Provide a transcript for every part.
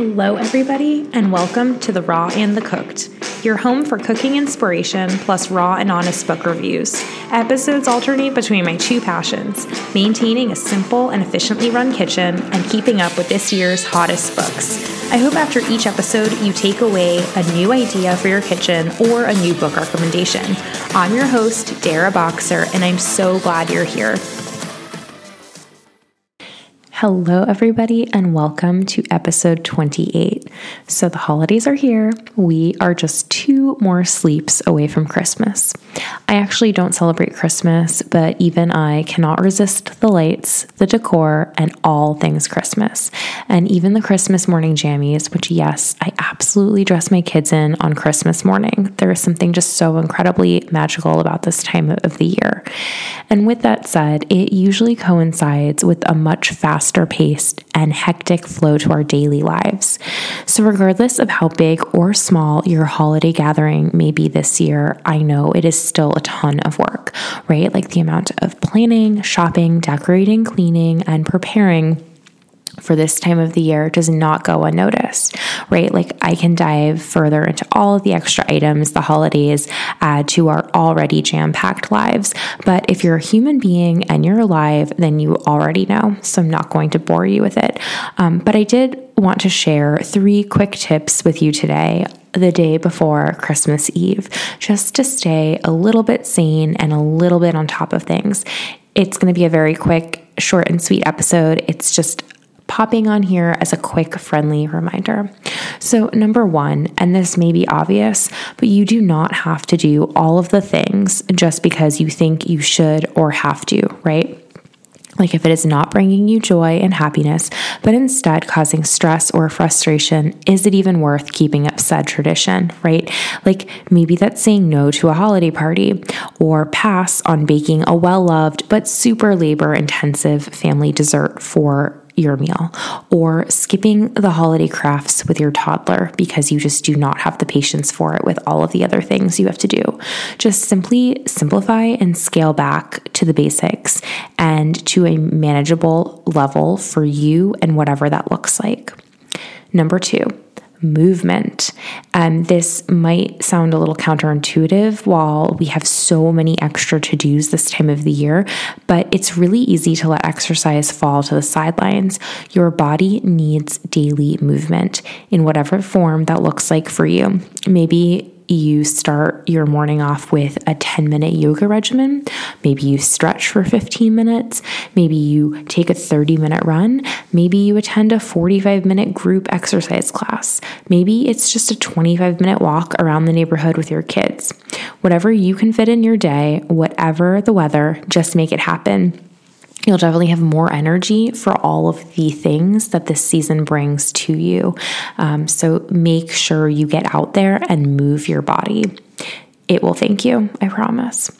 Hello, everybody, and welcome to The Raw and the Cooked, your home for cooking inspiration plus raw and honest book reviews. Episodes alternate between my two passions maintaining a simple and efficiently run kitchen and keeping up with this year's hottest books. I hope after each episode you take away a new idea for your kitchen or a new book recommendation. I'm your host, Dara Boxer, and I'm so glad you're here. Hello, everybody, and welcome to episode 28. So, the holidays are here. We are just two more sleeps away from Christmas. I actually don't celebrate Christmas, but even I cannot resist the lights, the decor, and all things Christmas. And even the Christmas morning jammies, which, yes, I absolutely dress my kids in on Christmas morning. There is something just so incredibly magical about this time of the year. And with that said, it usually coincides with a much faster paced and hectic flow to our daily lives. So, regardless of how big or small your holiday gathering may be this year, I know it is still a ton of work, right? Like the amount of planning, shopping, decorating, cleaning, and preparing for this time of the year does not go unnoticed, right? Like I can dive further into all of the extra items the holidays add to our already jam packed lives. But if you're a human being and you're alive, then you already know. So I'm not going to bore you with it. Um, but I did want to share three quick tips with you today the day before Christmas Eve, just to stay a little bit sane and a little bit on top of things. It's going to be a very quick, short, and sweet episode. It's just popping on here as a quick, friendly reminder. So, number one, and this may be obvious, but you do not have to do all of the things just because you think you should or have to, right? Like if it is not bringing you joy and happiness, but instead causing stress or frustration, is it even worth keeping up said tradition, right? Like maybe that's saying no to a holiday party or pass on baking a well loved but super labor intensive family dessert for your meal or skipping the holiday crafts with your toddler because you just do not have the patience for it with all of the other things you have to do. Just simply simplify and scale back to the basics and to a manageable level for you and whatever that looks like. Number two, movement. Um, this might sound a little counterintuitive while we have so many extra to dos this time of the year, but it's really easy to let exercise fall to the sidelines. Your body needs daily movement in whatever form that looks like for you. Maybe you start your morning off with a 10 minute yoga regimen. Maybe you stretch for 15 minutes. Maybe you take a 30 minute run. Maybe you attend a 45 minute group exercise class. Maybe it's just a 25 minute walk around the neighborhood with your kids. Whatever you can fit in your day, whatever the weather, just make it happen you'll definitely have more energy for all of the things that this season brings to you. Um, so make sure you get out there and move your body. It will thank you, I promise.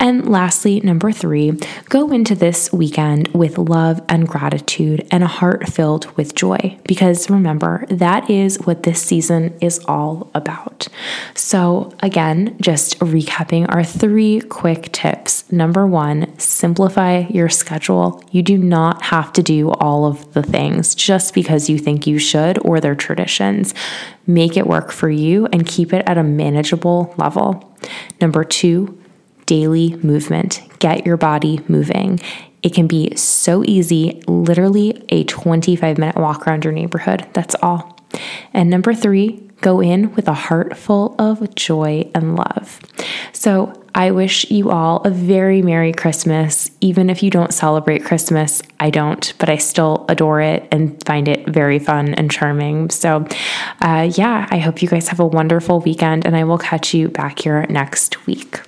And lastly, number three, go into this weekend with love and gratitude and a heart filled with joy. Because remember, that is what this season is all about. So, again, just recapping our three quick tips. Number one, simplify your schedule. You do not have to do all of the things just because you think you should or they're traditions. Make it work for you and keep it at a manageable level. Number two, daily movement. Get your body moving. It can be so easy, literally a 25 minute walk around your neighborhood. That's all. And number three, go in with a heart full of joy and love. So, I wish you all a very Merry Christmas. Even if you don't celebrate Christmas, I don't, but I still adore it and find it very fun and charming. So, uh, yeah, I hope you guys have a wonderful weekend, and I will catch you back here next week.